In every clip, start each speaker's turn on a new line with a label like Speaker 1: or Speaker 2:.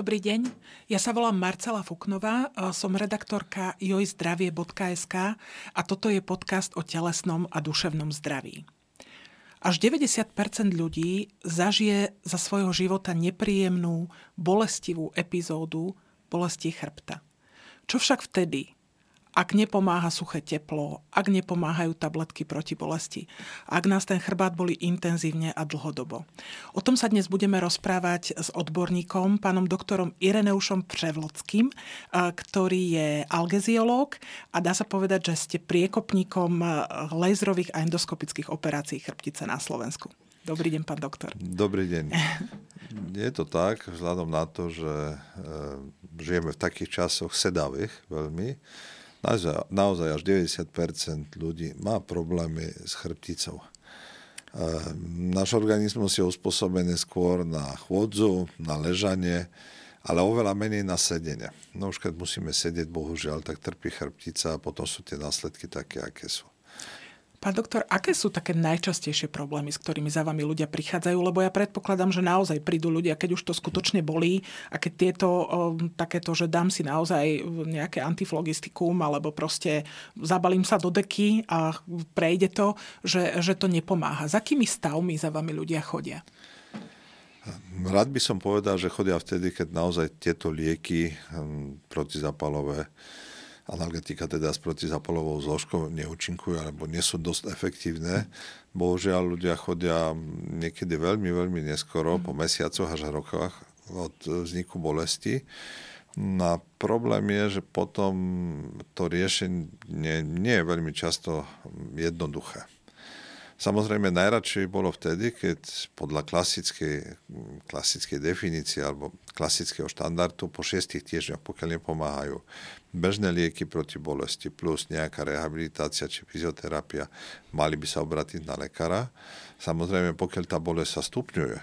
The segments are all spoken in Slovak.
Speaker 1: Dobrý deň, ja sa volám Marcela Fuknová, som redaktorka jojzdravie.sk a toto je podcast o telesnom a duševnom zdraví. Až 90% ľudí zažije za svojho života nepríjemnú, bolestivú epizódu bolesti chrbta. Čo však vtedy, ak nepomáha suché teplo, ak nepomáhajú tabletky proti bolesti, ak nás ten chrbát boli intenzívne a dlhodobo. O tom sa dnes budeme rozprávať s odborníkom, pánom doktorom Ireneušom Převlodským, ktorý je algeziológ a dá sa povedať, že ste priekopníkom laserových a endoskopických operácií chrbtice na Slovensku. Dobrý deň, pán doktor.
Speaker 2: Dobrý deň. Je to tak, vzhľadom na to, že e, žijeme v takých časoch sedavých veľmi, naozaj, naozaj až 90% ľudí má problémy s chrbticou. E, náš organizmus je uspôsobený skôr na chôdzu, na ležanie, ale oveľa menej na sedenie. No už keď musíme sedieť, bohužiaľ, tak trpí chrbtica a potom sú tie následky také, aké sú.
Speaker 1: Pán doktor, aké sú také najčastejšie problémy, s ktorými za vami ľudia prichádzajú? Lebo ja predpokladám, že naozaj prídu ľudia, keď už to skutočne bolí a keď tieto takéto, že dám si naozaj nejaké antiflogistikum alebo proste zabalím sa do deky a prejde to, že, že to nepomáha. Za akými stavmi za vami ľudia chodia?
Speaker 2: Rád by som povedal, že chodia vtedy, keď naozaj tieto lieky hm, protizapalové analgetika teda s protizapalovou zložkou neúčinkujú alebo nie sú dosť efektívne. Bohužiaľ ľudia chodia niekedy veľmi, veľmi neskoro, po mesiacoch až rokoch od vzniku bolesti. No a problém je, že potom to riešenie nie je veľmi často jednoduché. Samozrejme, najradšej bolo vtedy, keď podľa klasickej, klasickej definície alebo klasického štandardu po šiestich týždňoch, pokiaľ nepomáhajú bežné lieky proti bolesti plus nejaká rehabilitácia či fyzioterapia, mali by sa obratiť na lekára. Samozrejme, pokiaľ tá bolesť sa stupňuje,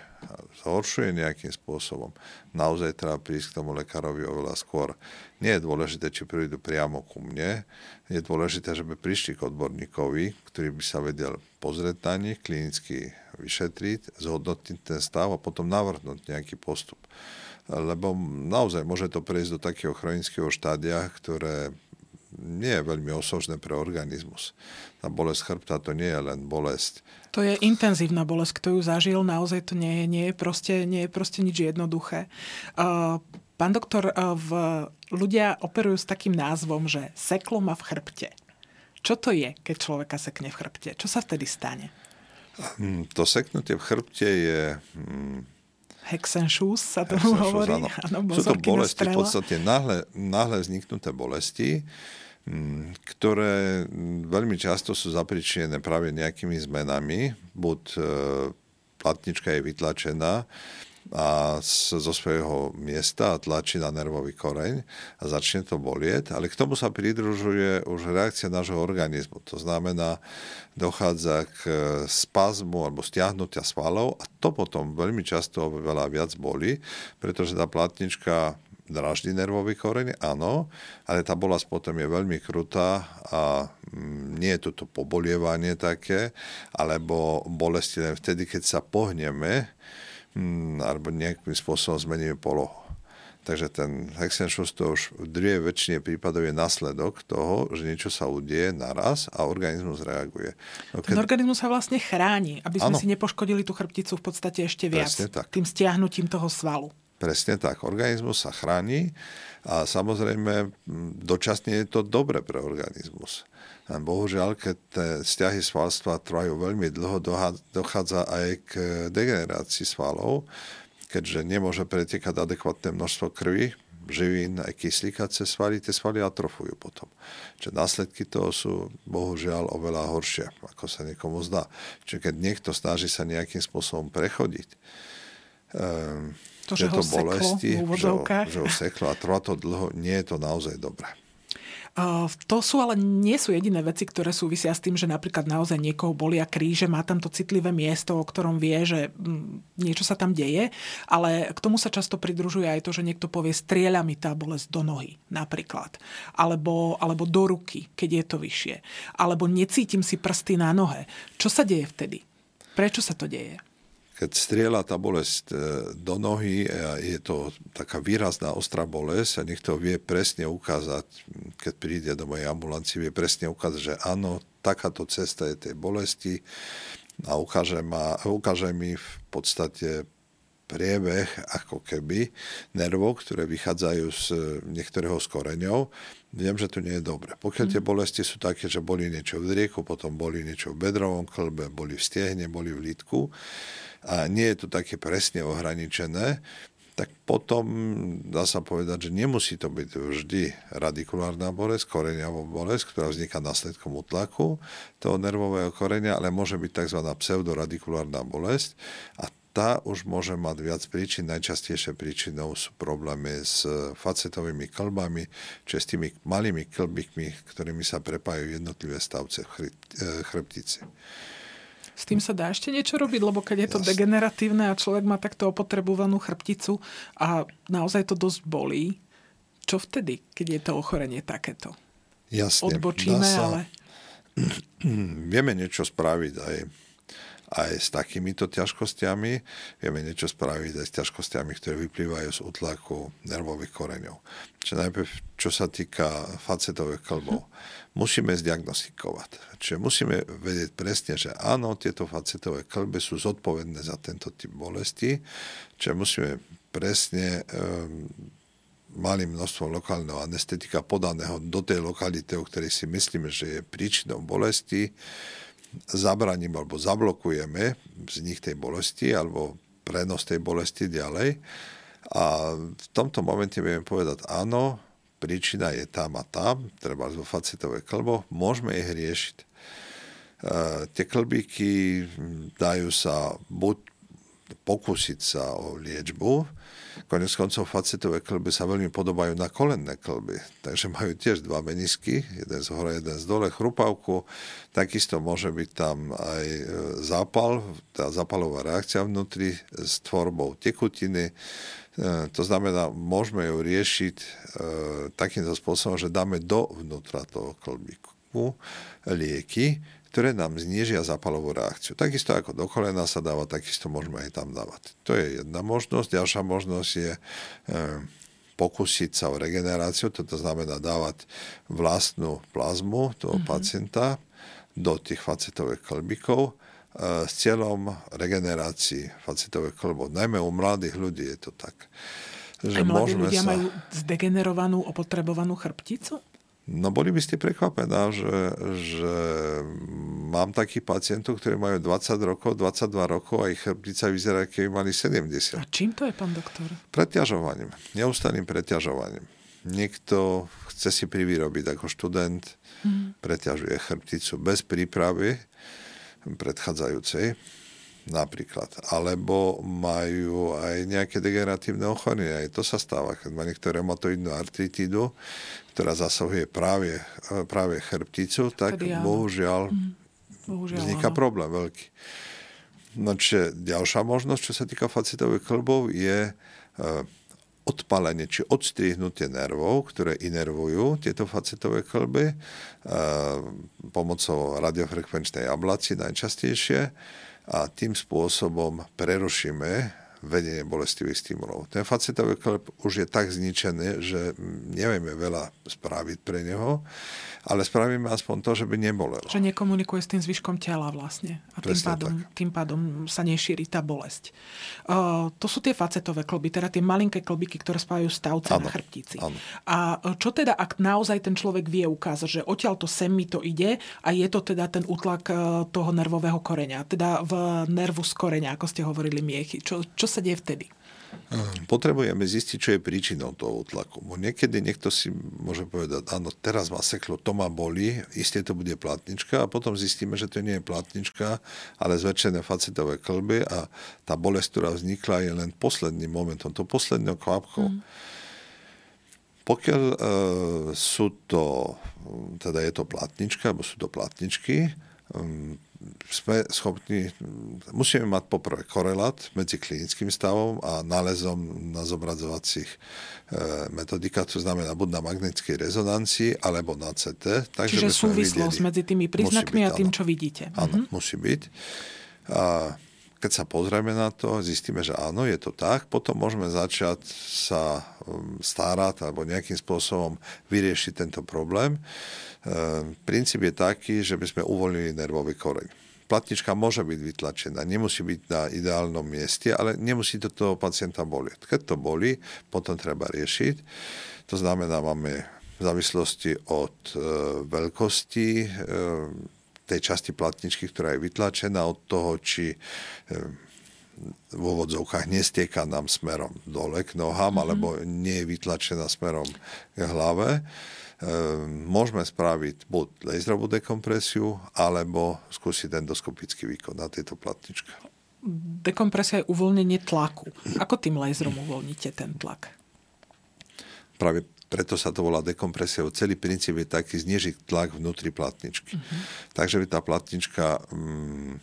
Speaker 2: zhoršuje nejakým spôsobom, naozaj treba prísť k tomu lekárovi oveľa skôr. Nie je dôležité, či prídu priamo ku mne, je dôležité, żeby prišli k odborníkovi, ktorý by sa vedel pozrieť na nich, klinicky vyšetriť, zhodnotiť ten stav a potom navrhnúť nejaký postup. Lebo naozaj môže to prejsť do takého chronického štádia, ktoré nie je veľmi osožné pre organizmus. Tá bolesť chrbta to nie je len bolesť.
Speaker 1: To je intenzívna bolesť, kto ju zažil, naozaj to nie je, nie je, proste, nie je proste nič jednoduché. Uh, pán doktor, uh, v, ľudia operujú s takým názvom, že seklo má v chrbte. Čo to je, keď človeka sekne v chrbte? Čo sa vtedy stane?
Speaker 2: Hm, to seknutie v chrbte je...
Speaker 1: Hm, Hexenshoes sa tomu hovorí.
Speaker 2: Áno, Sú to bolesti, v podstate náhle, náhle vzniknuté bolesti, hm, ktoré veľmi často sú zapričené práve nejakými zmenami. Buď e, platnička je vytlačená, a zo svojho miesta a tlačí na nervový koreň a začne to bolieť, ale k tomu sa pridružuje už reakcia nášho organizmu. To znamená, dochádza k e, spazmu alebo stiahnutia svalov a to potom veľmi často veľa viac boli, pretože tá platnička draždí nervový koreň, áno, ale tá bolesť potom je veľmi krutá a mm, nie je toto pobolievanie také, alebo bolesti len vtedy, keď sa pohneme, Hmm, alebo nejakým spôsobom zmeníme polohu. Takže ten Hexenšus to už v drie väčšine prípadov je následok toho, že niečo sa udieje naraz a organizmus reaguje.
Speaker 1: No keď... Ten organizmus sa vlastne chráni, aby sme ano. si nepoškodili tú chrbticu v podstate ešte viac.
Speaker 2: tak.
Speaker 1: Tým stiahnutím toho svalu.
Speaker 2: Presne tak. Organizmus sa chráni a samozrejme dočasne je to dobre pre organizmus. Bohužiaľ, keď vzťahy svalstva trvajú veľmi dlho, dochádza aj k degenerácii svalov, keďže nemôže pretekať adekvátne množstvo krvi, živín, aj kyslíka cez svaly, tie svaly atrofujú potom. Čiže následky toho sú bohužiaľ oveľa horšie, ako sa niekomu zdá. Čiže keď niekto snaží sa nejakým spôsobom prechodiť, um,
Speaker 1: to, že ho bolesti, seklo, že
Speaker 2: že ho seklo a trvá to dlho, nie je to naozaj dobré.
Speaker 1: To sú ale nie sú jediné veci, ktoré súvisia s tým, že napríklad naozaj niekoho bolia kríže, má tam to citlivé miesto, o ktorom vie, že mm, niečo sa tam deje, ale k tomu sa často pridružuje aj to, že niekto povie, strieľa mi tá bolesť do nohy napríklad, alebo, alebo do ruky, keď je to vyššie, alebo necítim si prsty na nohe. Čo sa deje vtedy? Prečo sa to deje?
Speaker 2: Keď strieľa tá bolesť e, do nohy a je to taká výrazná ostrá bolesť a niekto vie presne ukázať, keď príde do mojej ambulancie, vie presne ukázať, že áno, takáto cesta je tej bolesti a ukáže, ma, ukáže mi v podstate priebeh ako keby nervov, ktoré vychádzajú z niektorého z koreňov, viem, že to nie je dobre. Pokiaľ tie mhm. bolesti sú také, že boli niečo v drieku, potom boli niečo v bedrovom klbe, boli v stiehne, boli v lítku, a nie je to také presne ohraničené, tak potom dá sa povedať, že nemusí to byť vždy radikulárna bolesť, koreňavá bolesť, ktorá vzniká následkom utlaku toho nervového koreňa, ale môže byť tzv. pseudoradikulárna bolesť a tá už môže mať viac príčin. Najčastejšie príčinou sú problémy s facetovými klbami, čiže s tými malými klbíkmi, ktorými sa prepájajú jednotlivé stavce v chrbtici.
Speaker 1: S tým sa dá ešte niečo robiť, lebo keď je to Jasne. degeneratívne a človek má takto opotrebovanú chrbticu a naozaj to dosť bolí, čo vtedy, keď je to ochorenie takéto?
Speaker 2: Jasne.
Speaker 1: Odbočíme, sa... ale...
Speaker 2: Vieme niečo spraviť aj aj s takýmito ťažkosťami. Vieme niečo spraviť aj s ťažkosťami, ktoré vyplývajú z utlaku nervových koreňov. Čiže najprv, čo sa týka facetových klbov, musíme zdiagnostikovať. Čiže musíme vedieť presne, že áno, tieto facetové klby sú zodpovedné za tento typ bolesti. Čiže musíme presne um, malým množstvom lokálneho anestetika podaného do tej lokality, o ktorej si myslíme, že je príčinou bolesti, zabraním alebo zablokujeme vznik tej bolesti alebo prenos tej bolesti ďalej. A v tomto momente vieme povedať áno, príčina je tam a tam, treba vo facetové klbo, môžeme ich riešiť. E, tie klbíky dajú sa buď pokúsiť sa o liečbu, Konec koncov facetové klby sa veľmi podobajú na kolenné klby, takže majú tiež dva menisky, jeden z hore, jeden z dole, chrupavku. Takisto môže byť tam aj e, zápal, tá zápalová reakcia vnútri s tvorbou tekutiny. E, to znamená, môžeme ju riešiť e, takýmto spôsobom, že dáme dovnútra toho klbíku lieky, ktoré nám znižia zápalovú reakciu. Takisto ako do kolena sa dáva, takisto môžeme aj tam dávať. To je jedna možnosť. Ďalšia možnosť je e, pokúsiť sa o regeneráciu, toto znamená dávať vlastnú plazmu toho mm-hmm. pacienta do tých facetových klbíkov s cieľom regenerácii facetových klbov. Najmä u mladých ľudí je to tak.
Speaker 1: Že Aj mladí ľudia sa... majú zdegenerovanú, opotrebovanú chrbticu?
Speaker 2: No boli by ste prekvapená, že, že mám takých pacientov, ktorí majú 20 rokov, 22 rokov a ich chrbtica vyzerá, keby mali 70.
Speaker 1: A čím to je, pán doktor?
Speaker 2: Preťažovaním, neustálým preťažovaním. Niekto chce si privyrobiť ako študent, mm. preťažuje chrbticu bez prípravy predchádzajúcej napríklad. Alebo majú aj nejaké degeneratívne ochorenie. Aj to sa stáva, keď má niekto reumatoidnú artritidu, ktorá zasahuje práve, práve chrbticu, tak Tedy, bohužiaľ, mm, bohužiaľ vzniká áno. problém veľký. No čiže ďalšia možnosť, čo sa týka facitových klbov, je e, odpalenie či odstrihnutie nervov, ktoré inervujú tieto facetové klby e, pomocou radiofrekvenčnej ablácie najčastejšie. A tým spôsobom prerušíme vedenie bolestivých stimulov. Ten facetový klep už je tak zničený, že nevieme veľa spraviť pre neho, ale spravíme aspoň to, že by nebolelo.
Speaker 1: Že nekomunikuje s tým zvyškom tela vlastne. A tým pádom, tým pádom sa nešíri tá bolesť. Uh, to sú tie facetové klby, teda tie malinké klbiky, ktoré spájajú stavce ano, na chrbtici. Ano. A čo teda, ak naozaj ten človek vie ukázať, že odtiaľ to sem mi to ide a je to teda ten útlak toho nervového koreňa, teda v nervu z koreňa, ako ste hovorili miechy. Čo, čo sa deje vtedy?
Speaker 2: Potrebujeme zistiť, čo je príčinou toho útlaku. Bo niekedy niekto si môže povedať, áno, teraz ma seklo, to ma boli, isté to bude platnička a potom zistíme, že to nie je platnička, ale zväčšené facetové klby a tá bolesť, ktorá vznikla, je len posledným momentom, to poslednou kvapkou. Mm. Pokiaľ e, sú to, teda je to platnička, alebo sú to platničky, um, sme schopní, musíme mať poprvé korelát medzi klinickým stavom a nálezom na zobrazovacích e, metodikách, to znamená buď na magnetickej rezonancii, alebo na CT.
Speaker 1: Tak, Čiže súvislosť medzi tými príznakmi byť, a tým, áno. čo vidíte.
Speaker 2: Áno, mhm. musí byť. A keď sa pozrieme na to, zistíme, že áno, je to tak, potom môžeme začať sa um, starať alebo nejakým spôsobom vyriešiť tento problém. Ehm, princíp je taký, že by sme uvoľnili nervový koreň. Platnička môže byť vytlačená, nemusí byť na ideálnom mieste, ale nemusí to toho pacienta bolieť. Keď to boli, potom treba riešiť. To znamená, máme v závislosti od e, veľkosti e, tej časti platničky, ktorá je vytlačená, od toho, či e, v úvodzovkách nestieka nám smerom dole k nohám, mm-hmm. alebo nie je vytlačená smerom k hlave. E, môžeme spraviť buď laserovú dekompresiu, alebo skúsiť endoskopický výkon na tejto platničke.
Speaker 1: Dekompresia je uvoľnenie tlaku. Ako tým laserom uvoľníte ten tlak?
Speaker 2: Práve preto sa to volá dekompresiou. Celý princíp je taký znižiť tlak vnútri platničky. Uh-huh. Takže by tá platnička mm,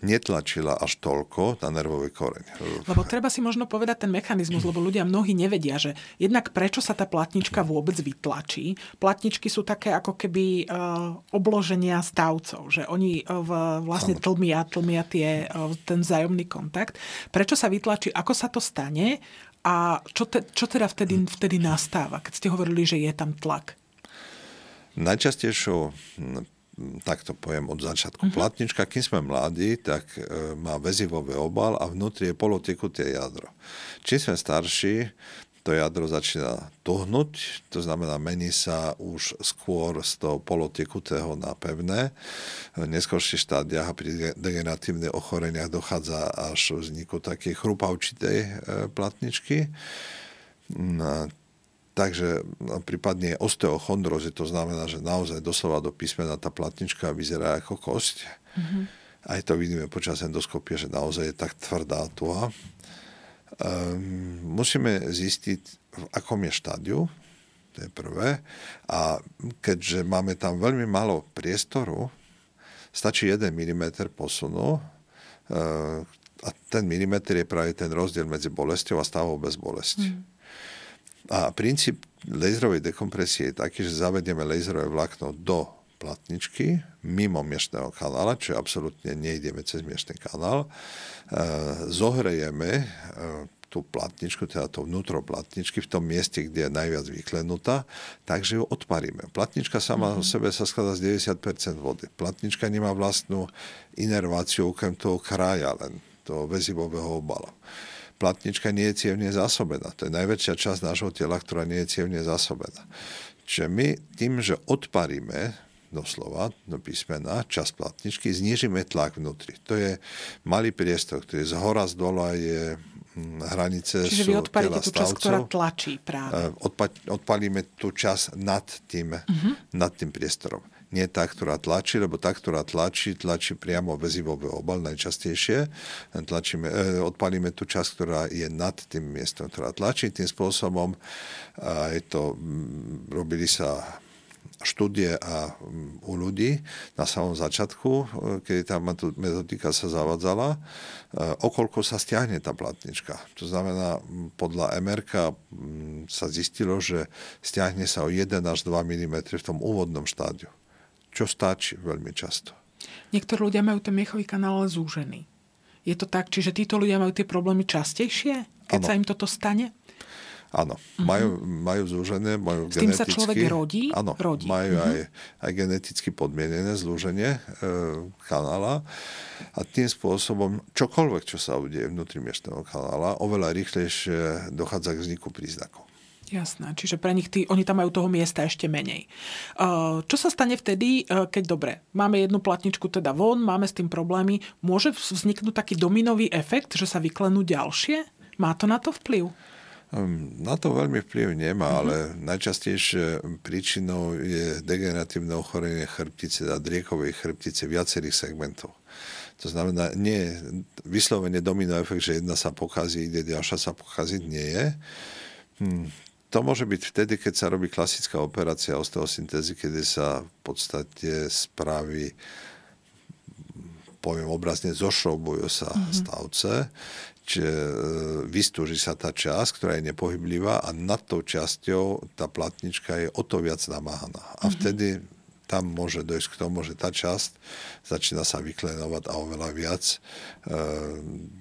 Speaker 2: netlačila až toľko na nervový koreň.
Speaker 1: Lebo treba si možno povedať ten mechanizmus, lebo ľudia mnohí nevedia, že jednak prečo sa tá platnička vôbec vytlačí. Platničky sú také ako keby uh, obloženia stavcov, že oni uh, vlastne tlmia, tlmia tie, uh, ten vzájomný kontakt. Prečo sa vytlačí, ako sa to stane a čo, te, čo teda vtedy, vtedy nastáva, keď ste hovorili, že je tam tlak?
Speaker 2: Najčastejšou tak to poviem od začiatku. Uh-huh. Platnička, kým sme mladí, tak e, má väzivový obal a vnútri je polotekuté jadro. Čím sme starší, to jadro začína tuhnúť, to znamená, mení sa už skôr z toho polotekutého na pevné. V neskôrších štádiách a pri degeneratívnych ochoreniach dochádza až vzniku takej chrupavčitej e, platničky. No, Takže no, prípadne osteochondrozy, to znamená, že naozaj doslova do písmena tá platnička vyzerá ako kosť. Mm-hmm. Aj to vidíme počas endoskopie, že naozaj je tak tvrdá tuha. Um, musíme zistiť, v akom je štádiu, to je prvé. A keďže máme tam veľmi málo priestoru, stačí 1 mm posunu, uh, a ten milimeter je práve ten rozdiel medzi bolesťou a stavou bez bolesti. Mm. A princíp laserovej dekompresie je taký, že zavedieme laserové vlákno do platničky mimo miešného kanála, čiže absolútne nejdeme cez miešný kanál. E, zohrejeme e, tú platničku, teda to vnútro platničky v tom mieste, kde je najviac vyklenutá, takže ju odparíme. Platnička sama mm-hmm. o sebe sa skladá z 90% vody. Platnička nemá vlastnú inerváciu okrem toho kraja, len toho väzivového obala platnička nie je cievne zásobená. To je najväčšia časť nášho tela, ktorá nie je cievne zásobená. Čiže my tým, že odparíme doslova do písmena, čas platničky, znižíme tlak vnútri. To je malý priestor, ktorý z hora z dola je mm, hranice
Speaker 1: Čiže vy odpalíte tú časť, ktorá tlačí práve.
Speaker 2: Eh, odpa- odpalíme tú časť nad tým, uh-huh. nad tým priestorom nie tá, ktorá tlačí, lebo tá, ktorá tlačí, tlačí priamo väzivový obal najčastejšie. Tlačíme, e, odpalíme tú časť, ktorá je nad tým miestom, ktorá tlačí. Tým spôsobom aj to, robili sa štúdie a u ľudí na samom začiatku, e, keď tá metodika sa zavadzala, e, okolko sa stiahne tá platnička. To znamená, podľa MRK sa zistilo, že stiahne sa o 1 až 2 mm v tom úvodnom štádiu čo stačí veľmi často.
Speaker 1: Niektorí ľudia majú ten miechový kanál zúžený. Je to tak? Čiže títo ľudia majú tie problémy častejšie, keď ano. sa im toto stane?
Speaker 2: Áno, uh-huh. majú, majú zúžené, majú
Speaker 1: S tým geneticky... sa človek rodí?
Speaker 2: Áno, rodí. majú uh-huh. aj, aj geneticky podmienené zlúženie e, kanála a tým spôsobom čokoľvek, čo sa udeje vnútri miešného kanála, oveľa rýchlejšie dochádza k vzniku príznakov.
Speaker 1: Jasné, čiže pre nich tí, oni tam majú toho miesta ešte menej. Čo sa stane vtedy, e, keď dobre, máme jednu platničku teda von, máme s tým problémy, môže vzniknúť taký dominový efekt, že sa vyklenú ďalšie? Má to na to vplyv?
Speaker 2: Ehm, na to veľmi vplyv nemá, uh-huh. ale najčastejšie príčinou je degeneratívne ochorenie chrbtice a driekovej chrbtice viacerých segmentov. To znamená, nie vyslovene domino efekt, že jedna sa pokazí, ide ďalšia sa pokaziť, nie je. Hm, to môže byť vtedy, keď sa robí klasická operácia osteosyntézy, kedy sa v podstate spraví poviem obrazne, zošroubujú sa mm-hmm. stavce, čiže e, vystúži sa tá časť, ktorá je nepohyblivá a nad tou časťou tá platnička je o to viac namáhaná. A mm-hmm. vtedy tam môže dojsť k tomu, že tá časť začína sa vyklenovať a oveľa viac e,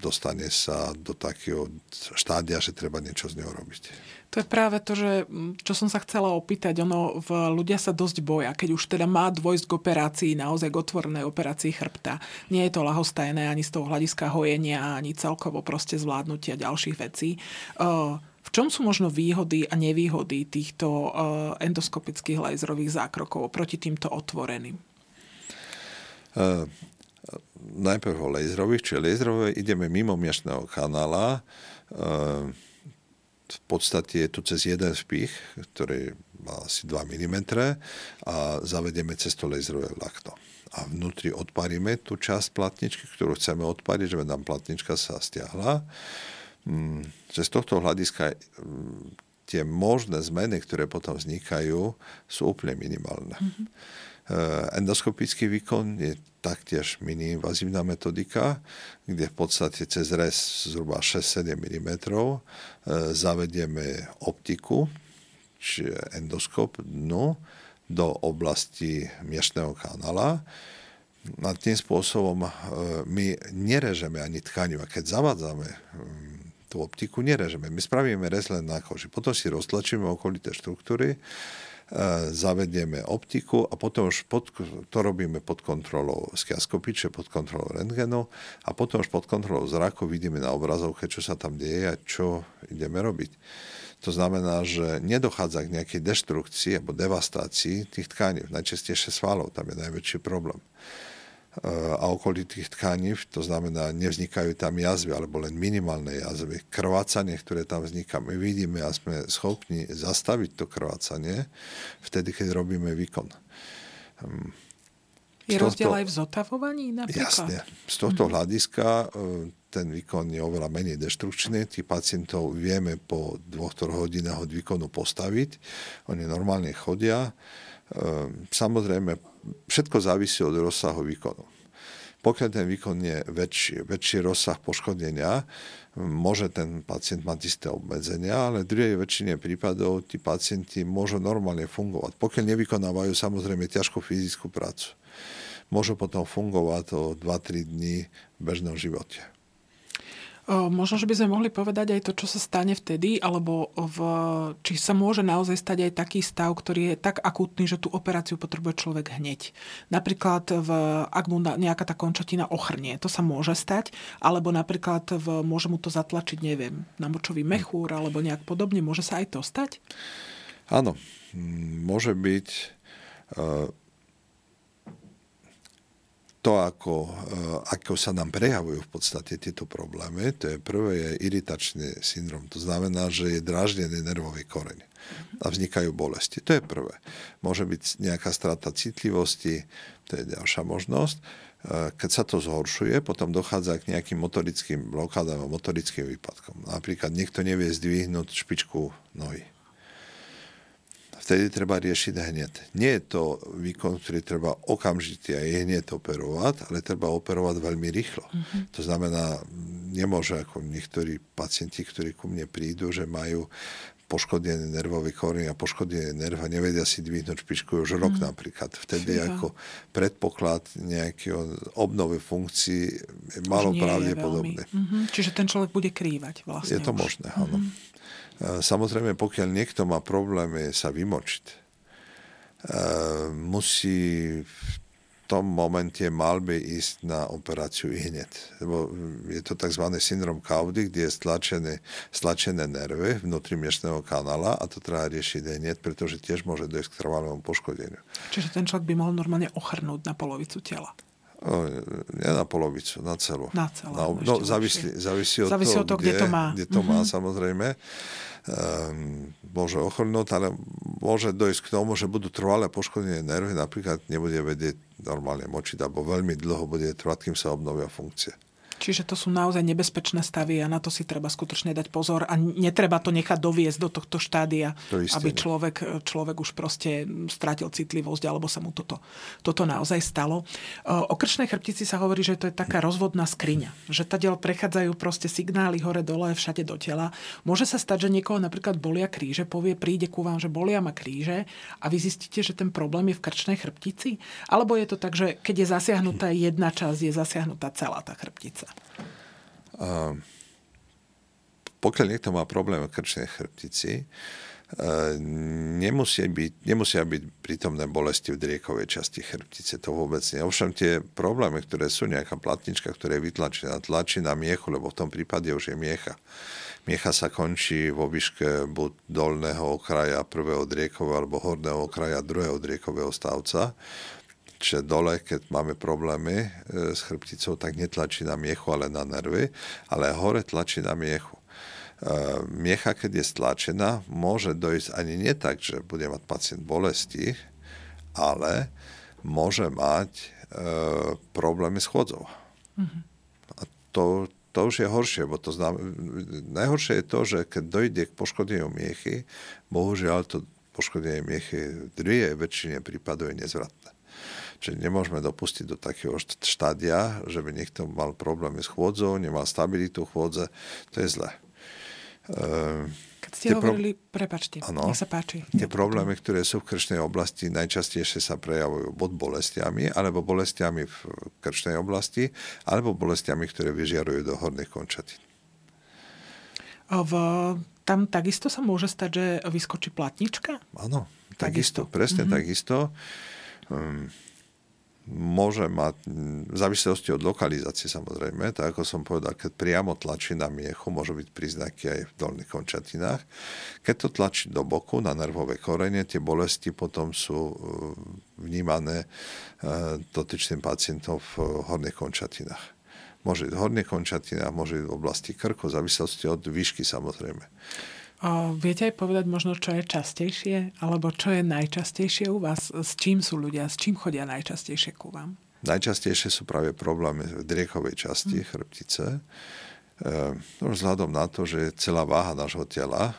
Speaker 2: dostane sa do takého štádia, že treba niečo z neho robiť.
Speaker 1: To je práve to, že, čo som sa chcela opýtať. Ono, v, ľudia sa dosť boja, keď už teda má dôjsť k operácii, naozaj k otvorenej operácii chrbta. Nie je to lahostajné ani z toho hľadiska hojenia, ani celkovo proste zvládnutia ďalších vecí. V čom sú možno výhody a nevýhody týchto endoskopických laserových zákrokov proti týmto otvoreným?
Speaker 2: Uh, najprv o laserových, čiže laserové ideme mimo miešného kanála. Uh, v podstate je to cez jeden vpich, ktorý má asi 2 mm a zavedieme cez to laserové vlákno. A vnútri odparíme tú časť platničky, ktorú chceme odpariť, že nám platnička sa stiahla. Mm, z tohto hľadiska mm, tie možné zmeny, ktoré potom vznikajú, sú úplne minimálne. Mm-hmm. Endoskopický výkon je taktiež miniinvazívna metodika, kde v podstate cez res zhruba 6-7 mm e, zavedieme optiku, čiže endoskop dnu, do oblasti miešného kanála. A tým spôsobom e, my nerežeme ani tkaniva. Keď zavádzame mm, tú optiku, nerežeme. My spravíme rez len na koži. Potom si roztlačíme okolité štruktúry zavedieme optiku a potom už pod, to robíme pod kontrolou skiaskopiče, pod kontrolou rentgenu a potom už pod kontrolou zraku vidíme na obrazovke, čo sa tam deje a čo ideme robiť. To znamená, že nedochádza k nejakej deštrukcii alebo devastácii tých tkaní, najčastejšie svalov, tam je najväčší problém a okolitých tkaní, to znamená, nevznikajú tam jazvy alebo len minimálne jazvy. Krvácanie, ktoré tam vzniká, my vidíme a sme schopní zastaviť to krvácanie vtedy, keď robíme výkon.
Speaker 1: Hm. Je rozdiel aj v zotavovaní napríklad?
Speaker 2: Jasne. Z tohto hľadiska e, ten výkon je oveľa menej deštrukčný. Tí pacientov vieme po dvoch, troch hodinách od výkonu postaviť. Oni normálne chodia. E, samozrejme, všetko závisí od rozsahu výkonu. Pokiaľ ten výkon je väčší, väčší rozsah poškodenia, môže ten pacient mať isté obmedzenia, ale v druhej väčšine prípadov tí pacienti môžu normálne fungovať. Pokiaľ nevykonávajú samozrejme ťažkú fyzickú prácu. Môžu potom fungovať o 2-3 dní v bežnom živote.
Speaker 1: Možno, že by sme mohli povedať aj to, čo sa stane vtedy, alebo v, či sa môže naozaj stať aj taký stav, ktorý je tak akútny, že tú operáciu potrebuje človek hneď. Napríklad, v, ak mu nejaká tá končatina ochrnie, to sa môže stať, alebo napríklad v, môže mu to zatlačiť, neviem, na močový mechúr, alebo nejak podobne. Môže sa aj to stať?
Speaker 2: Áno, môže byť to, ako, eh, ako sa nám prejavujú v podstate tieto problémy, to je prvé je iritačný syndrom. To znamená, že je dráždený nervový koreň a vznikajú bolesti. To je prvé. Môže byť nejaká strata citlivosti, to je ďalšia možnosť. Eh, keď sa to zhoršuje, potom dochádza k nejakým motorickým blokádám a motorickým výpadkom. Napríklad niekto nevie zdvihnúť špičku nohy vtedy treba riešiť hneď. Nie je to výkon, ktorý treba okamžite a je hneď operovať, ale treba operovať veľmi rýchlo. Mm-hmm. To znamená, nemôže ako niektorí pacienti, ktorí ku mne prídu, že majú poškodený nervový koreň a poškodený nerv a nevedia si dvihnúť špičku už rok mm. napríklad. Vtedy Čiže. ako predpoklad nejakého obnove funkcií malo pravdepodobné.
Speaker 1: Mm-hmm. Čiže ten človek bude krývať vlastne
Speaker 2: Je to už. možné, áno. Mm-hmm. Samozrejme, pokiaľ niekto má problémy sa vymočiť, e, musí v tom momente mal by ísť na operáciu hneď. Lebo je to tzv. syndrom kaudy, kde je stlačené, stlačené nervy vnútri miešného kanála a to treba riešiť hneď, pretože tiež môže dojsť k trvalému poškodeniu.
Speaker 1: Čiže ten človek by mohol normálne ochrnúť na polovicu tela.
Speaker 2: No, nie na polovicu, na celú.
Speaker 1: Na celú.
Speaker 2: Na, no, závisí, závisí od
Speaker 1: závisí toho, od toho kde, kde to má.
Speaker 2: Kde to mm-hmm. má, samozrejme. Um, môže ochrnúť, ale môže dojsť k tomu, že budú trvalé poškodené nervy, napríklad nebude vedieť normálne močiť, alebo veľmi dlho bude trvať, kým sa obnovia funkcie.
Speaker 1: Čiže to sú naozaj nebezpečné stavy a na to si treba skutočne dať pozor a netreba to nechať doviesť do tohto štádia, to aby človek, človek už proste strátil citlivosť alebo sa mu toto, toto naozaj stalo. O krčnej chrbtici sa hovorí, že to je taká rozvodná skriňa, že tadiaľ prechádzajú proste signály hore dole všade do tela. Môže sa stať, že niekoho napríklad bolia kríže, povie, príde ku vám, že bolia ma kríže a vy zistíte, že ten problém je v krčnej chrbtici? Alebo je to tak, že keď je zasiahnutá jedna časť, je zasiahnutá celá tá chrbtica?
Speaker 2: Pokiaľ niekto má problém v krčnej chrbtici, uh, nemusia byť, nemusia byť prítomné bolesti v driekovej časti chrbtice, to vôbec nie. Ovšem tie problémy, ktoré sú nejaká platnička, ktorá je vytlačená, tlačí na miechu, lebo v tom prípade už je miecha. Miecha sa končí vo výške buď dolného okraja prvého driekového alebo horného okraja druhého driekového stavca Čiže dole, keď máme problémy e, s chrbticou, tak netlačí na miechu, ale na nervy, ale hore tlačí na miechu. E, miecha, keď je stlačená, môže dojsť ani nie tak, že bude mať pacient bolesti, ale môže mať e, problémy s chodzou. Mm-hmm. A to, to už je horšie, bo to znam... najhoršie je to, že keď dojde k poškodeniu miechy, bohužiaľ to poškodenie miechy v druhej väčšine prípadov je nezvratné. Čiže nemôžeme dopustiť do takého štádia, že by niekto mal problémy s chôdzou, nemal stabilitu chôdze. To je zle.
Speaker 1: Ehm, Keď ste hovorili, pro... prepačte, ano, nech sa páči.
Speaker 2: Tie problémy, ktoré sú v krčnej oblasti, najčastejšie sa prejavujú bod bolestiami, alebo bolestiami v krčnej oblasti, alebo bolestiami, ktoré vyžiarujú do horných končatín.
Speaker 1: V, tam takisto sa môže stať, že vyskočí platnička?
Speaker 2: Áno, takisto, takisto presne mm-hmm. takisto. Um, môže mať, v závislosti od lokalizácie samozrejme, tak ako som povedal, keď priamo tlačí na miechu, môžu byť príznaky aj v dolných končatinách. Keď to tlačí do boku na nervové korene, tie bolesti potom sú e, vnímané e, dotyčným pacientom v horných končatinách. Môže byť v horných končatinách, môže byť v oblasti krku, v závislosti od výšky samozrejme.
Speaker 1: O, viete aj povedať možno, čo je častejšie, alebo čo je najčastejšie u vás? S čím sú ľudia, s čím chodia najčastejšie ku vám?
Speaker 2: Najčastejšie sú práve problémy v driekovej časti hmm. chrbtice. E, no, vzhľadom na to, že je celá váha nášho tela,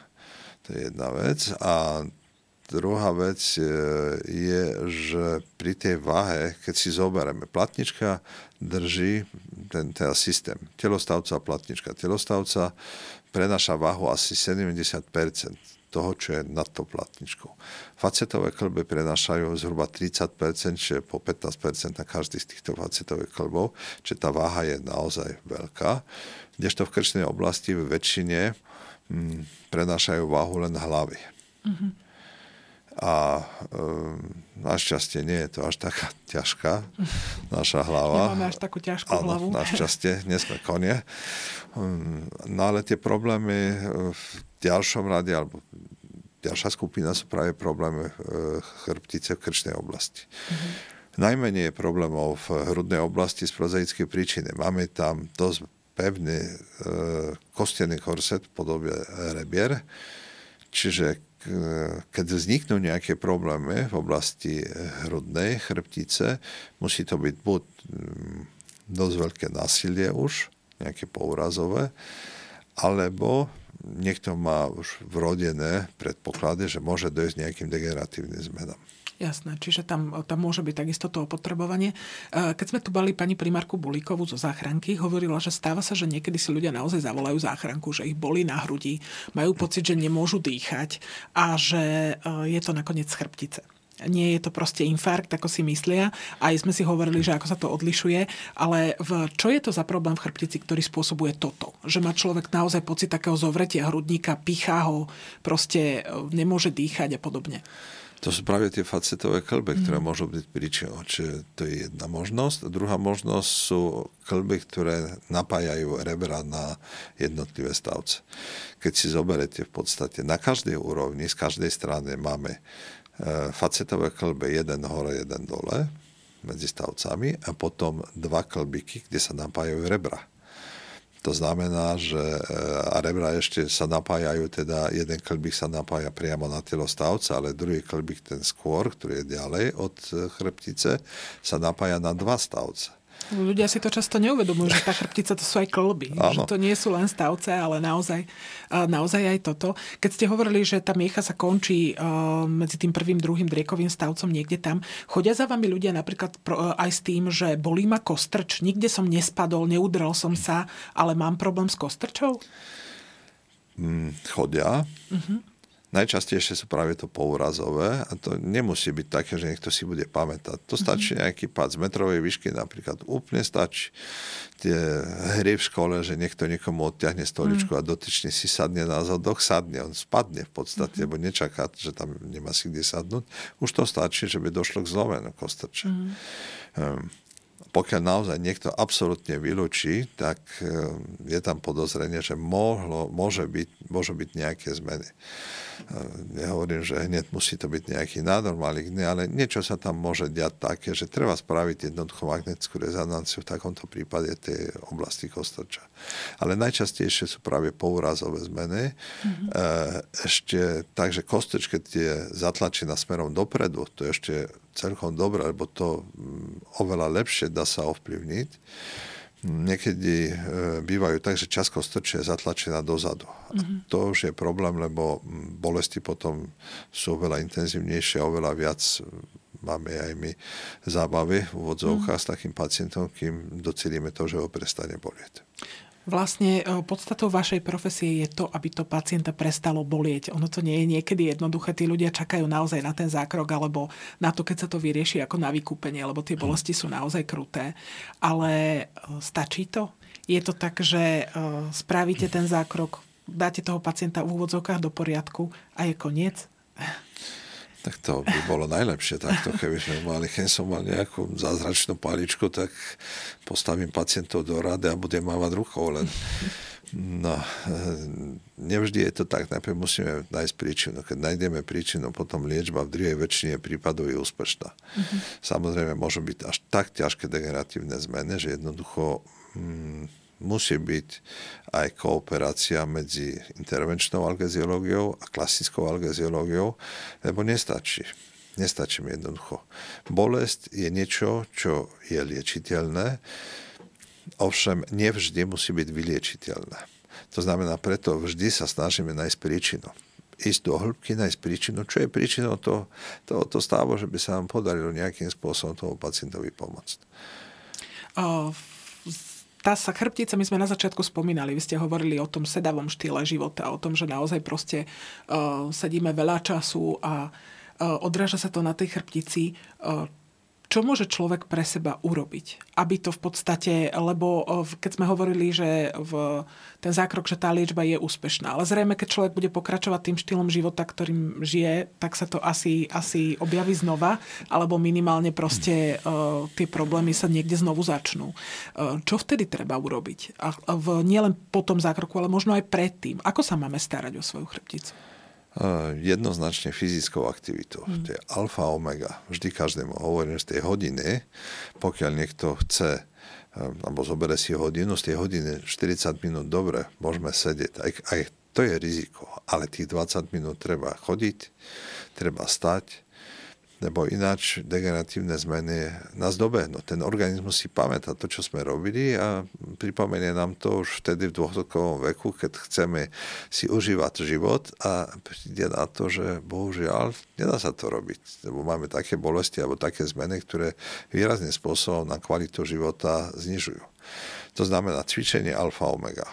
Speaker 2: to je jedna vec. A druhá vec je, je, že pri tej váhe, keď si zoberieme, platnička drží ten, ten systém. Telostavca, platnička, telostavca prenáša váhu asi 70% toho, čo je nad tou platničkou. Facetové klby prenášajú zhruba 30%, čiže po 15% na každý z týchto facetových klbov, čiže tá váha je naozaj veľká. Kdežto v krčnej oblasti v väčšine hm, prenášajú váhu len hlavy. Mm-hmm. A um, našťastie nie je to až taká ťažká naša hlava.
Speaker 1: Nemáme až takú ťažkú Áno, hlavu.
Speaker 2: našťastie, nie sme konie. Um, no ale tie problémy v ďalšom rade, alebo ďalšia skupina sú práve problémy chrbtice v krčnej oblasti. Mm-hmm. Najmenej je problémov v hrudnej oblasti z prozaickej príčiny. Máme tam dosť pevný e, kostený korset v podobe rebier, čiže keď vzniknú nejaké problémy v oblasti hrudnej chrbtice, musí to byť buď mm, dosť veľké násilie už, nejaké pourazové, alebo niekto má už vrodené predpoklady, že môže dojsť nejakým degeneratívnym zmenám.
Speaker 1: Jasné, čiže tam, tam môže byť takisto to opotrebovanie. E, keď sme tu bali pani primárku Bulíkovú zo záchranky, hovorila, že stáva sa, že niekedy si ľudia naozaj zavolajú záchranku, že ich boli na hrudi, majú pocit, že nemôžu dýchať a že e, je to nakoniec chrbtice nie je to proste infarkt, ako si myslia. Aj sme si hovorili, že ako sa to odlišuje, ale v, čo je to za problém v chrbtici, ktorý spôsobuje toto? Že má človek naozaj pocit takého zovretia hrudníka, pichá ho, proste e, nemôže dýchať a podobne.
Speaker 2: To sú práve tie facetové klby, ktoré mm. môžu byť príčinou. Čiže to je jedna možnosť. Druhá možnosť sú klby, ktoré napájajú rebra na jednotlivé stavce. Keď si zoberete v podstate na každej úrovni, z každej strany máme e, facetové klby, jeden hore, jeden dole medzi stavcami a potom dva klbiky, kde sa napájajú rebra. To znamená, že e, a rebra ešte sa napájajú, teda jeden klbík sa napája priamo na telo stavca, ale druhý klbík, ten skôr, ktorý je ďalej od e, chrbtice, sa napája na dva stavce.
Speaker 1: Ľudia si to často neuvedomujú, že tá chrbtica to sú aj klby. Že to nie sú len stavce, ale naozaj, naozaj aj toto. Keď ste hovorili, že tá miecha sa končí medzi tým prvým, druhým driekovým stavcom niekde tam, chodia za vami ľudia napríklad aj s tým, že bolí ma kostrč, nikde som nespadol, neudrel som sa, ale mám problém s kostrčou?
Speaker 2: Mm, chodia. Uh-huh. Najčastejšie sú práve to pourazové a to nemusí byť také, že niekto si bude pamätať. To stačí mm-hmm. nejaký pád z metrovej výšky napríklad. Úplne stačí tie hry v škole, že niekto niekomu odťahne stoličku mm-hmm. a dotyčne si sadne na zadok, sadne, on spadne v podstate, mm-hmm. lebo nečaká, že tam nemá si kde sadnúť. Už to stačí, že by došlo k zlomenu kostrče. Mm-hmm. Um, pokiaľ naozaj niekto absolútne vylúči, tak je tam podozrenie, že mohlo, môže, byť, môže byť nejaké zmeny nehovorím, že hneď musí to byť nejaký nádor maligný, ale niečo sa tam môže diať také, že treba spraviť jednoducho magnetickú rezonanciu v takomto prípade tej oblasti kostrča. Ale najčastejšie sú práve pourazové zmeny. Mm-hmm. Ešte takže kostrč, keď je zatlačená smerom dopredu, to je ešte celkom dobré, lebo to mm, oveľa lepšie dá sa ovplyvniť niekedy e, bývajú tak, že časť kostrče je zatlačená dozadu. Mm-hmm. To už je problém, lebo bolesti potom sú oveľa intenzívnejšie a oveľa viac máme aj my zábavy v úvodzovkách mm. s takým pacientom, kým docelíme to, že ho prestane bolieť.
Speaker 1: Vlastne e, podstatou vašej profesie je to, aby to pacienta prestalo bolieť. Ono to nie je niekedy jednoduché. Tí ľudia čakajú naozaj na ten zákrok alebo na to, keď sa to vyrieši ako na vykúpenie, lebo tie bolesti sú naozaj kruté. Ale e, stačí to? Je to tak, že e, spravíte ten zákrok, dáte toho pacienta v úvodzovkách do poriadku a je koniec?
Speaker 2: Tak to by bolo najlepšie takto, keby sme mali, keď som mal nejakú zázračnú paličku, tak postavím pacientov do rady a budem mávať rukou, len no, nevždy je to tak. Najprv musíme nájsť príčinu. Keď nájdeme príčinu, potom liečba v druhej väčšine prípadov je úspešná. Mm-hmm. Samozrejme, môžu byť až tak ťažké degeneratívne zmeny, že jednoducho mm, musí byť aj kooperácia medzi intervenčnou algeziológiou a klasickou algeziológiou, lebo nestačí. Nestačí mi jednoducho. Bolesť je niečo, čo je liečiteľné, ovšem nevždy musí byť vyliečiteľné. To znamená, preto vždy sa snažíme nájsť príčinu ísť do hĺbky, nájsť príčinu, čo je príčinou toho, toho, toho stavu, že by sa nám podarilo nejakým spôsobom tomu pacientovi pomôcť.
Speaker 1: Uh, tá sa chrbtica, my sme na začiatku spomínali, vy ste hovorili o tom sedavom štýle života, o tom, že naozaj proste uh, sedíme veľa času a uh, odráža sa to na tej chrbtici. Uh, čo môže človek pre seba urobiť? Aby to v podstate, lebo keď sme hovorili, že v, ten zákrok, že tá liečba je úspešná, ale zrejme, keď človek bude pokračovať tým štýlom života, ktorým žije, tak sa to asi, asi objaví znova, alebo minimálne proste uh, tie problémy sa niekde znovu začnú. Uh, čo vtedy treba urobiť? A v, nielen po tom zákroku, ale možno aj predtým. Ako sa máme starať o svoju chrbticu?
Speaker 2: Jednoznačne fyzickou aktivitou. Mm. To je alfa omega. Vždy každému hovorím z tej hodiny, pokiaľ niekto chce alebo zobere si hodinu, z tej hodiny 40 minút, dobre, môžeme sedieť. Aj, aj to je riziko, ale tých 20 minút treba chodiť, treba stať, lebo ináč degeneratívne zmeny nás dobehnú. Ten organizmus si pamätá to, čo sme robili a pripomenie nám to už vtedy v dôchodkovom veku, keď chceme si užívať život a príde na to, že bohužiaľ nedá sa to robiť, lebo máme také bolesti alebo také zmeny, ktoré výrazným spôsobom na kvalitu života znižujú. To znamená cvičenie alfa-omega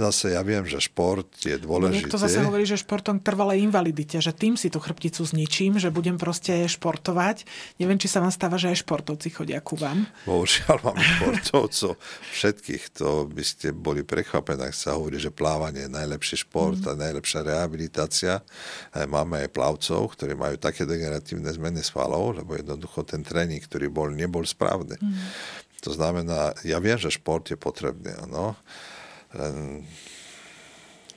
Speaker 2: Zase ja viem, že šport je dôležitý.
Speaker 1: Niekto zase hovorí, že športom trvalé invalidite, že tým si tú chrbticu zničím, že budem proste športovať. Neviem, či sa vám stáva, že aj športovci chodia ku vám.
Speaker 2: Bohužiaľ mám športovcov všetkých. To by ste boli prekvapení, ak sa hovorí, že plávanie je najlepší šport mm. a najlepšia rehabilitácia. Máme aj plavcov, ktorí majú také degeneratívne zmeny svalov, lebo jednoducho ten tréning, ktorý bol, nebol správny. Mm. To znamená, ja viem, že šport je potrebný. No.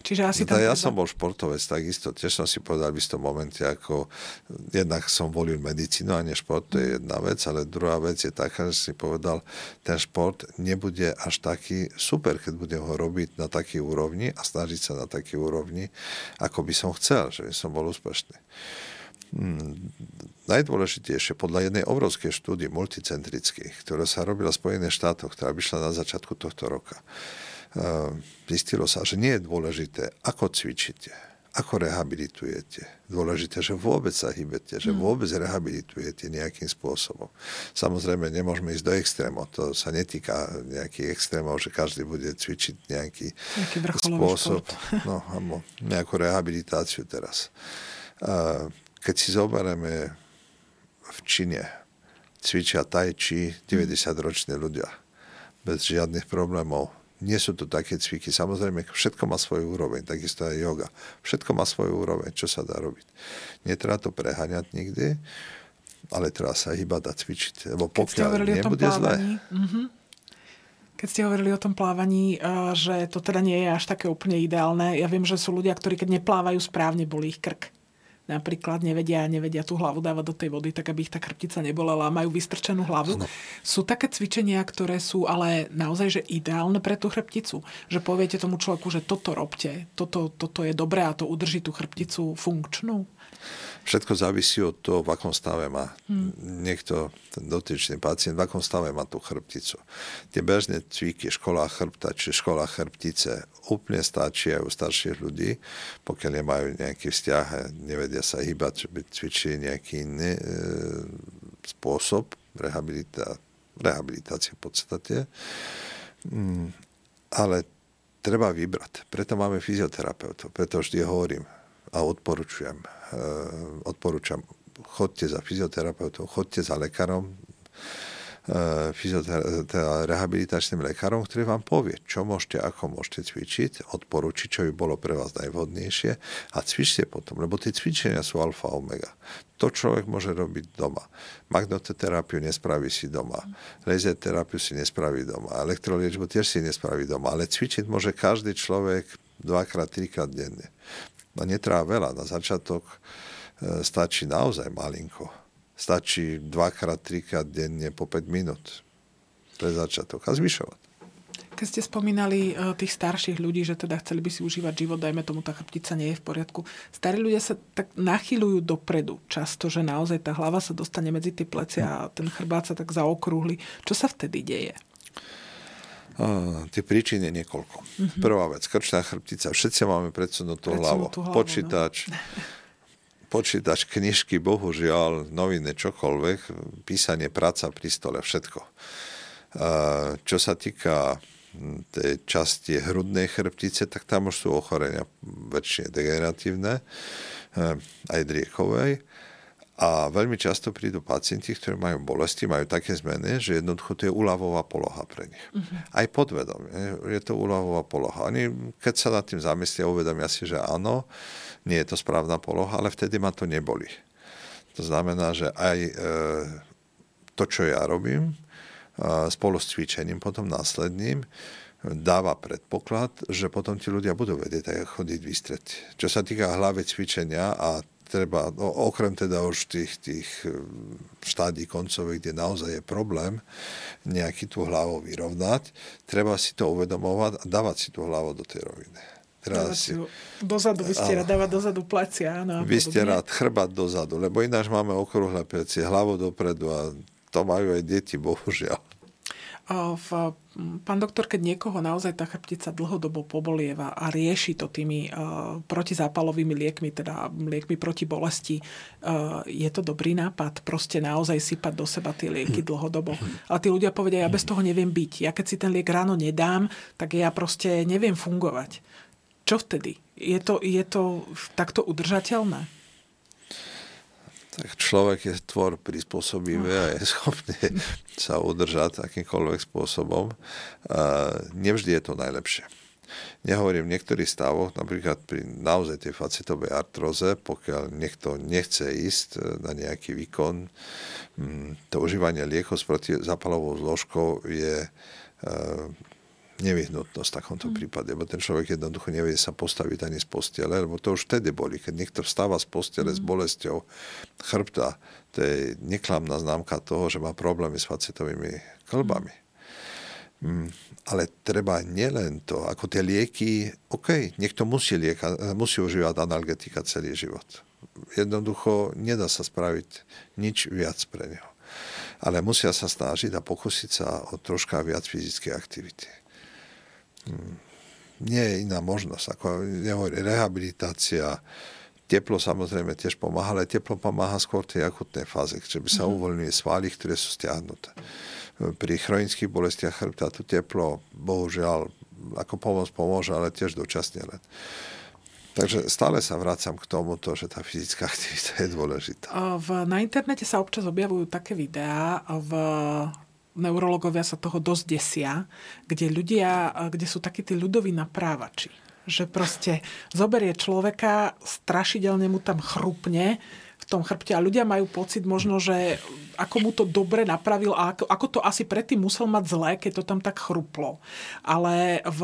Speaker 1: Čiže asi tam
Speaker 2: ja som bol športovec, takisto. Tiež som si povedal v istom momente, ako jednak som volil medicínu a nie šport, to je jedna vec, ale druhá vec je taká, že si povedal, ten šport nebude až taký super, keď budem ho robiť na takej úrovni a snažiť sa na takej úrovni, ako by som chcel, že by som bol úspešný. Hmm, najdôležitejšie podľa jednej obrovskej štúdie multicentrických, ktorá sa robila v Spojených štátoch, ktorá vyšla na začiatku tohto roka, zistilo sa, že nie je dôležité, ako cvičíte, ako rehabilitujete. Dôležité, že vôbec sa hýbete, že hmm. vôbec rehabilitujete nejakým spôsobom. Samozrejme, nemôžeme ísť do extrémov. To sa netýka nejakých extrémov, že každý bude cvičiť nejaký, nejaký spôsob. Šport. No, alebo nejakú rehabilitáciu teraz. Uh, keď si zoberieme v Číne, cvičia tai chi 90-roční ľudia bez žiadnych problémov. Nie sú to také cviky. Samozrejme, všetko má svoju úroveň, takisto aj yoga. Všetko má svoju úroveň, čo sa dá robiť. Netreba to preháňať nikdy, ale treba sa hýbať a cvičiť. Lebo pokiaľ nebude zle... Mm-hmm.
Speaker 1: Keď ste hovorili o tom plávaní, eh, že to teda nie je až také úplne ideálne, ja viem, že sú ľudia, ktorí keď neplávajú správne, bolí ich krk napríklad nevedia, nevedia tú hlavu dávať do tej vody, tak aby ich tá chrbtica nebolela a majú vystrčenú hlavu. Sú také cvičenia, ktoré sú ale naozaj že ideálne pre tú chrbticu. Že poviete tomu človeku, že toto robte, toto, toto je dobré a to udrží tú chrbticu funkčnú?
Speaker 2: Všetko závisí od toho, v akom stave má hmm. niekto, ten dotyčný pacient, v akom stave má tú chrbticu. Tie bežné cviky, škola chrbta či škola chrbtice úplne stačí aj u starších ľudí, pokiaľ nemajú nejaký vzťah a nevedia sa hýbať, že by cvičili nejaký iný e, spôsob rehabilita, rehabilitácie v podstate. Mm, ale treba vybrať. Preto máme fyzioterapeutov. Preto vždy hovorím, a odporúčujem. Eh, odporúčam, chodte za fyzioterapeutom, chodte za lekárom, eh, teda rehabilitačným lekárom, ktorý vám povie, čo môžete, ako môžete cvičiť, odporúčiť, čo by bolo pre vás najvhodnejšie a cvičte potom, lebo tie cvičenia sú alfa omega. To človek môže robiť doma. Magnetoterapiu nespraví si doma. Laser terapiu si nespraví doma. Elektroliečbu tiež si nespraví doma. Ale cvičiť môže každý človek dvakrát, trikrát denne. No netrá veľa. Na začiatok e, stačí naozaj malinko. Stačí dvakrát, trikrát denne po 5 minút. Pre začiatok. A zvyšovať.
Speaker 1: Keď ste spomínali uh, tých starších ľudí, že teda chceli by si užívať život, dajme tomu, tá chrbtica nie je v poriadku. Starí ľudia sa tak nachyľujú dopredu často, že naozaj tá hlava sa dostane medzi tie plecia a ten chrbát sa tak zaokrúhli. Čo sa vtedy deje?
Speaker 2: Uh, tie príčiny niekoľko. Mm-hmm. Prvá vec, krčná chrbtica. Všetci máme predsunutú hlavu. hlavu. Počítač, no. počítač, knižky, bohužiaľ, noviny, čokoľvek, písanie, práca pri stole, všetko. Uh, čo sa týka tej časti hrudnej chrbtice, tak tam už sú ochorenia väčšine degeneratívne, uh, aj driekovej. A veľmi často prídu pacienti, ktorí majú bolesti, majú také zmeny, že jednoducho to je úľavová poloha pre nich. Uh-huh. Aj podvedomie je to úľavová poloha. Oni, keď sa nad tým zamyslia, uvedomia si, že áno, nie je to správna poloha, ale vtedy ma to neboli. To znamená, že aj e, to, čo ja robím, e, spolu s cvičením potom následným, dáva predpoklad, že potom ti ľudia budú vedieť aj chodiť vystreť. Čo sa týka hlavy cvičenia a treba, no, okrem teda už tých, tých eh, štádí koncových, kde naozaj je problém nejaký tú hlavu vyrovnať, treba si to uvedomovať a dávať si tú hlavu do tej roviny.
Speaker 1: Treba si, dozadu vystierať, dávať dozadu plecia. Áno,
Speaker 2: vystierať chrbát dozadu, lebo ináč máme okrúhle plecie, hlavu dopredu a to majú aj deti, bohužiaľ.
Speaker 1: V, pán doktor, keď niekoho naozaj tá chrbtica dlhodobo pobolieva a rieši to tými uh, protizápalovými liekmi, teda liekmi proti bolesti, uh, je to dobrý nápad proste naozaj sypať do seba tie lieky dlhodobo. Ale tí ľudia povedia, ja bez toho neviem byť. Ja keď si ten liek ráno nedám, tak ja proste neviem fungovať. Čo vtedy? Je to, je to takto udržateľné?
Speaker 2: Tak človek je tvor prispôsobivý a je schopný sa udržať akýmkoľvek spôsobom. Nevždy je to najlepšie. Nehovorím v niektorých stavoch, napríklad pri naozaj tej facetovej artroze, pokiaľ niekto nechce ísť na nejaký výkon, mm, to užívanie liekov s protizapalovou zložkou je nevyhnutnosť v takomto mm. prípade, lebo ten človek jednoducho nevie sa postaviť ani z postele, lebo to už vtedy boli, keď niekto vstáva z postele mm. s bolesťou chrbta, to je neklamná známka toho, že má problémy s facetovými klbami. Mm. Ale treba nielen to, ako tie lieky, OK, niekto musí, lieka, musí užívať analgetika celý život. Jednoducho nedá sa spraviť nič viac pre neho. Ale musia sa snažiť a pokúsiť sa o troška viac fyzické aktivity. Nie je iná možnosť. Ako nehovorí, rehabilitácia, teplo samozrejme tiež pomáha, ale teplo pomáha skôr tej akutnej fáze, že by sa mhm. uvoľnili svaly, ktoré sú stiahnuté. Pri chronických bolestiach chrbta to teplo, bohužiaľ, ako pomoc pomôže, ale tiež dočasne len. Takže stále sa vracam k tomuto, že tá fyzická aktivita je dôležitá.
Speaker 1: V, na internete sa občas objavujú také videá, v neurologovia sa toho dosť desia, kde ľudia, kde sú takí tí ľudoví naprávači. Že proste zoberie človeka, strašidelne mu tam chrupne, v tom chrbte a ľudia majú pocit možno, že ako mu to dobre napravil a ako, ako to asi predtým musel mať zlé, keď to tam tak chruplo. Ale v,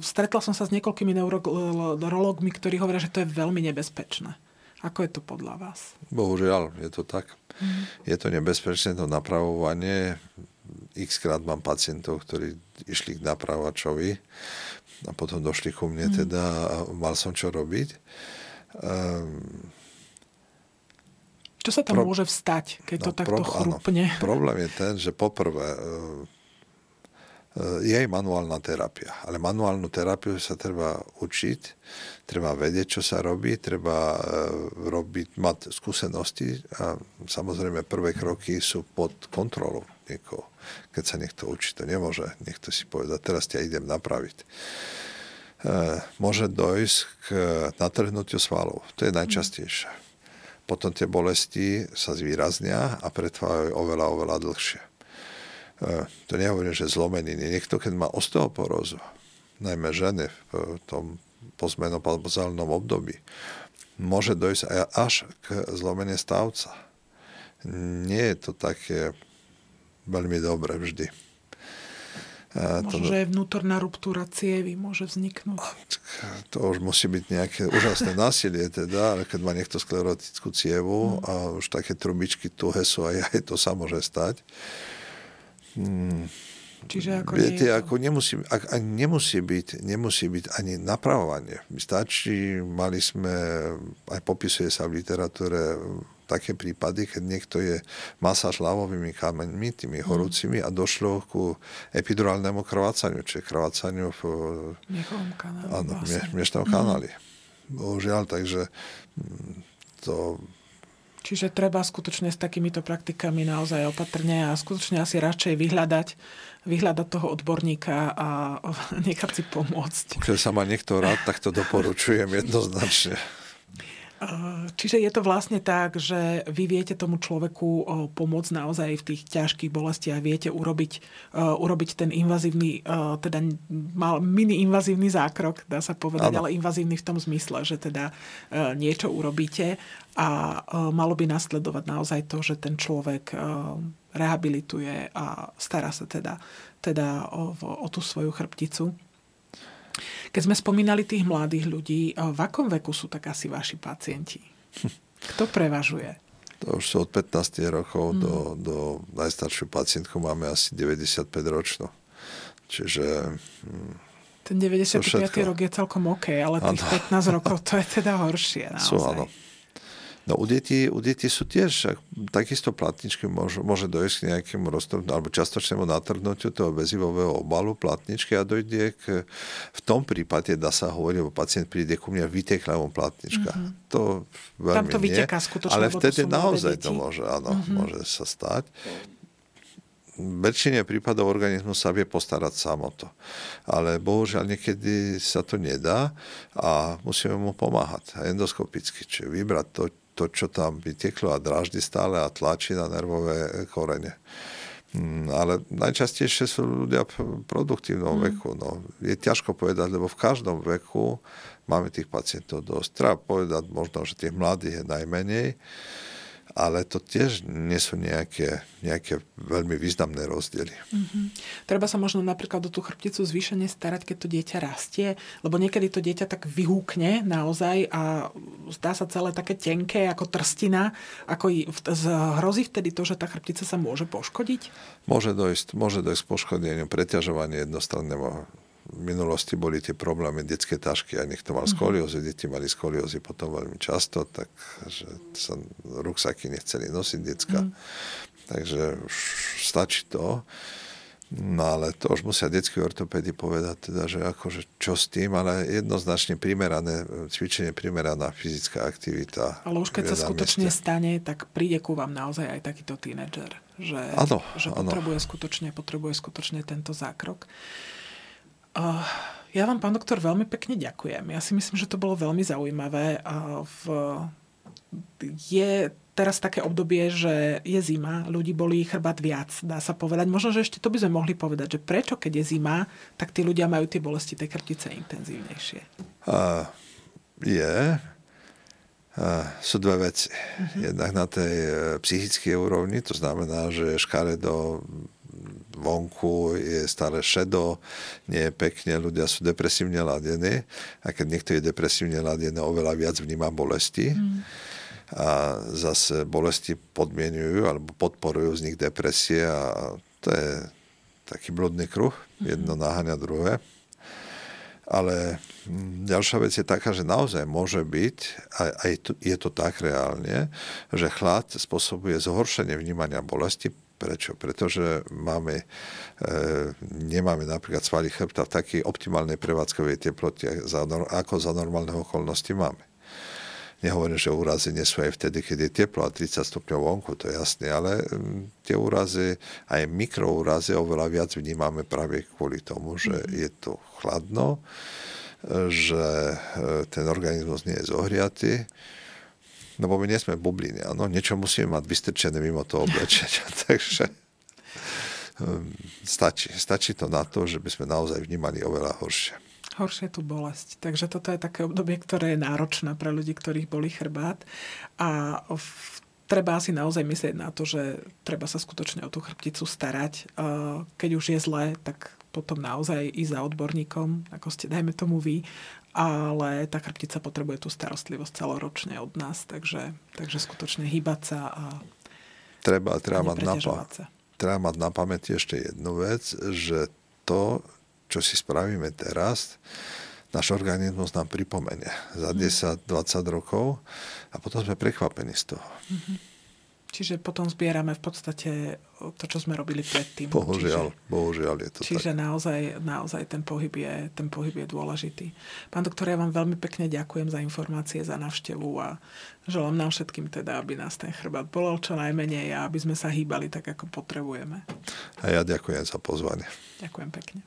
Speaker 1: stretla som sa s niekoľkými neurologmi, ktorí hovoria, že to je veľmi nebezpečné. Ako je to podľa vás?
Speaker 2: Bohužiaľ, je to tak. Mm. Je to nebezpečné to napravovanie. X krát mám pacientov, ktorí išli k napravovačovi a potom došli ku mne mm. teda a mal som čo robiť. Um,
Speaker 1: čo sa tam Pro... môže vstať, keď no, to takto pro... chrupne?
Speaker 2: Áno. Problém je ten, že poprvé e, e, je aj manuálna terapia, ale manuálnu terapiu sa treba učiť, treba vedieť, čo sa robí, treba e, robiť, mať skúsenosti a samozrejme prvé kroky sú pod kontrolou niekoho. Keď sa niekto učí, to nemôže niekto si povedať, teraz ťa idem napraviť. Môže dojsť k natrhnutiu svalov. To je najčastejšie potom tie bolesti sa zvýraznia a pretrvajú oveľa, oveľa dlhšie. E, to nehovorím, že zlomeniny. Niekto, keď má osteoporózu, najmä ženy v tom pozmenopauzálnom období, môže dojsť až k zlomenie stavca. Nie je to také veľmi dobré vždy.
Speaker 1: Možno, to, že je vnútorná ruptúra cievy môže vzniknúť.
Speaker 2: To už musí byť nejaké úžasné násilie teda, ale keď má niekto sklerotickú cievu hmm. a už také trubičky tuhé sú aj, aj to sa môže stať.
Speaker 1: Hmm. Čiže ako
Speaker 2: Viete, nie ako nemusí, ak, ak nemusí, byť, nemusí byť ani napravovanie. Stačí, mali sme, aj popisuje sa v literatúre také prípady, keď niekto je masáž ľavovými kameňmi, tými mm. horúcimi a došlo ku epidurálnemu krvácaniu, čiže krvácaniu v
Speaker 1: kanáli.
Speaker 2: Áno, vlastne. miešnom kanáli. Bohužiaľ, takže mm, to
Speaker 1: Čiže treba skutočne s takýmito praktikami naozaj opatrne a skutočne asi radšej vyhľadať, vyhľadať toho odborníka a nechať si pomôcť.
Speaker 2: Keď sa ma niekto rád, tak to doporučujem jednoznačne.
Speaker 1: Čiže je to vlastne tak, že vy viete tomu človeku pomôcť naozaj v tých ťažkých bolestiach, viete urobiť, urobiť ten invazívny, teda mal mini invazívny zákrok, dá sa povedať, ano. ale invazívny v tom zmysle, že teda niečo urobíte a malo by nasledovať naozaj to, že ten človek rehabilituje a stará sa teda, teda o, o tú svoju chrbticu. Keď sme spomínali tých mladých ľudí, v akom veku sú tak asi vaši pacienti? Kto prevažuje?
Speaker 2: To už sú od 15 rokov hmm. do, do najstaršiu pacientku máme asi 95 ročnú. Čiže...
Speaker 1: Hm, Ten 95. rok je celkom OK, ale tých ano. 15 rokov to je teda horšie. Naozaj. Sú, áno.
Speaker 2: No u detí, u detí sú tiež takisto platničky, môže, môže dojsť k nejakému roztrhnutiu alebo častočnému natrhnutiu toho väzivového obalu platničky a dojde k, v tom prípade dá sa hovoriť, lebo pacient príde ku mne vyteklá platnička. Mm-hmm. To veľmi Tam to vyteká skutočne. Ale vtedy naozaj to môže, áno, mm-hmm. môže sa stať väčšine prípadov organizmu sa vie postarať sám o to. Ale bohužiaľ niekedy sa to nedá a musíme mu pomáhať endoskopicky, čiže vybrať to, to, čo tam vyteklo a dráždi stále a tlačí na nervové korene. Mm, ale najčastejšie sú ľudia v produktívnom mm. veku. No. Je ťažko povedať, lebo v každom veku máme tých pacientov dosť. Treba povedať možno, že tých mladých je najmenej ale to tiež nie sú nejaké, nejaké veľmi významné rozdiely. Mm-hmm.
Speaker 1: Treba sa možno napríklad do tú chrbticu zvýšene starať, keď to dieťa rastie, lebo niekedy to dieťa tak vyhúkne naozaj a zdá sa celé také tenké ako trstina. Ako hrozí vtedy to, že tá chrbtica sa môže poškodiť?
Speaker 2: Môže dojsť, môže dojsť k poškodeniu, preťažovanie jednostranného v minulosti boli tie problémy detské tašky a niekto mal mhm. skoliózy, deti mali skoliózy potom veľmi často, tak že sa ruksaky nechceli nosiť decka. Mm. Takže už stačí to. No ale to už musia detskí ortopédy povedať, teda, že akože čo s tým, ale jednoznačne primerané cvičenie, primeraná fyzická aktivita.
Speaker 1: Ale už keď sa skutočne mieste. stane, tak príde ku vám naozaj aj takýto tínedžer, že,
Speaker 2: ano,
Speaker 1: že potrebuje, ano. Skutočne, potrebuje skutočne tento zákrok. Uh, ja vám, pán doktor, veľmi pekne ďakujem. Ja si myslím, že to bolo veľmi zaujímavé. Uh, v, je teraz také obdobie, že je zima, ľudí bolí chrbát viac, dá sa povedať. Možno, že ešte to by sme mohli povedať, že prečo, keď je zima, tak tí ľudia majú tie bolesti tej krtice intenzívnejšie.
Speaker 2: Uh, je. Uh, sú dve veci. Uh-huh. Jednak na tej uh, psychickej úrovni, to znamená, že škaredo vonku je stále šedo, nie je pekne, ľudia sú depresívne ladení a keď niekto je depresívne ladený, oveľa viac vníma bolesti. Mm. A zase bolesti podmienujú alebo podporujú vznik depresie a to je taký bludný kruh, mm. jedno naháňa druhé. Ale mm, ďalšia vec je taká, že naozaj môže byť, aj, aj je to tak reálne, že chlad spôsobuje zhoršenie vnímania bolesti Prečo? Pretože máme, e, nemáme napríklad svaly chrbta v takej optimálnej prevádzkovej teplote, ako za normálne okolnosti máme. Nehovorím, že úrazy nie sú aj vtedy, keď je teplo a 30 stupňov vonku, to je jasné, ale mm, tie úrazy, aj mikroúrazy oveľa viac vnímame práve kvôli tomu, že mm-hmm. je to chladno, že e, ten organizmus nie je zohriatý lebo my nie sme bubliny, áno, niečo musíme mať vystrčené mimo to oblečenia, takže um, stačí, stačí to na to, že by sme naozaj vnímali oveľa horšie.
Speaker 1: Horšie tu bolesť. Takže toto je také obdobie, ktoré je náročné pre ľudí, ktorých boli chrbát. A v, treba si naozaj myslieť na to, že treba sa skutočne o tú chrbticu starať. Keď už je zlé, tak potom naozaj ísť za odborníkom, ako ste, dajme tomu vy, ale tá chrbtica potrebuje tú starostlivosť celoročne od nás, takže, takže skutočne hýbať sa a
Speaker 2: treba, treba, mať na, treba mať na pamäti ešte jednu vec, že to, čo si spravíme teraz, náš organizmus nám pripomenie za 10-20 mhm. rokov a potom sme prekvapení z toho. Mm-hmm.
Speaker 1: Čiže potom zbierame v podstate to, čo sme robili predtým.
Speaker 2: Bohužiaľ,
Speaker 1: čiže,
Speaker 2: bohužiaľ je to
Speaker 1: čiže
Speaker 2: tak.
Speaker 1: naozaj, naozaj ten, pohyb je, ten pohyb je dôležitý. Pán doktor, ja vám veľmi pekne ďakujem za informácie, za návštevu a želám nám všetkým teda, aby nás ten chrbát bolel čo najmenej a aby sme sa hýbali tak, ako potrebujeme.
Speaker 2: A ja ďakujem za pozvanie.
Speaker 1: Ďakujem pekne.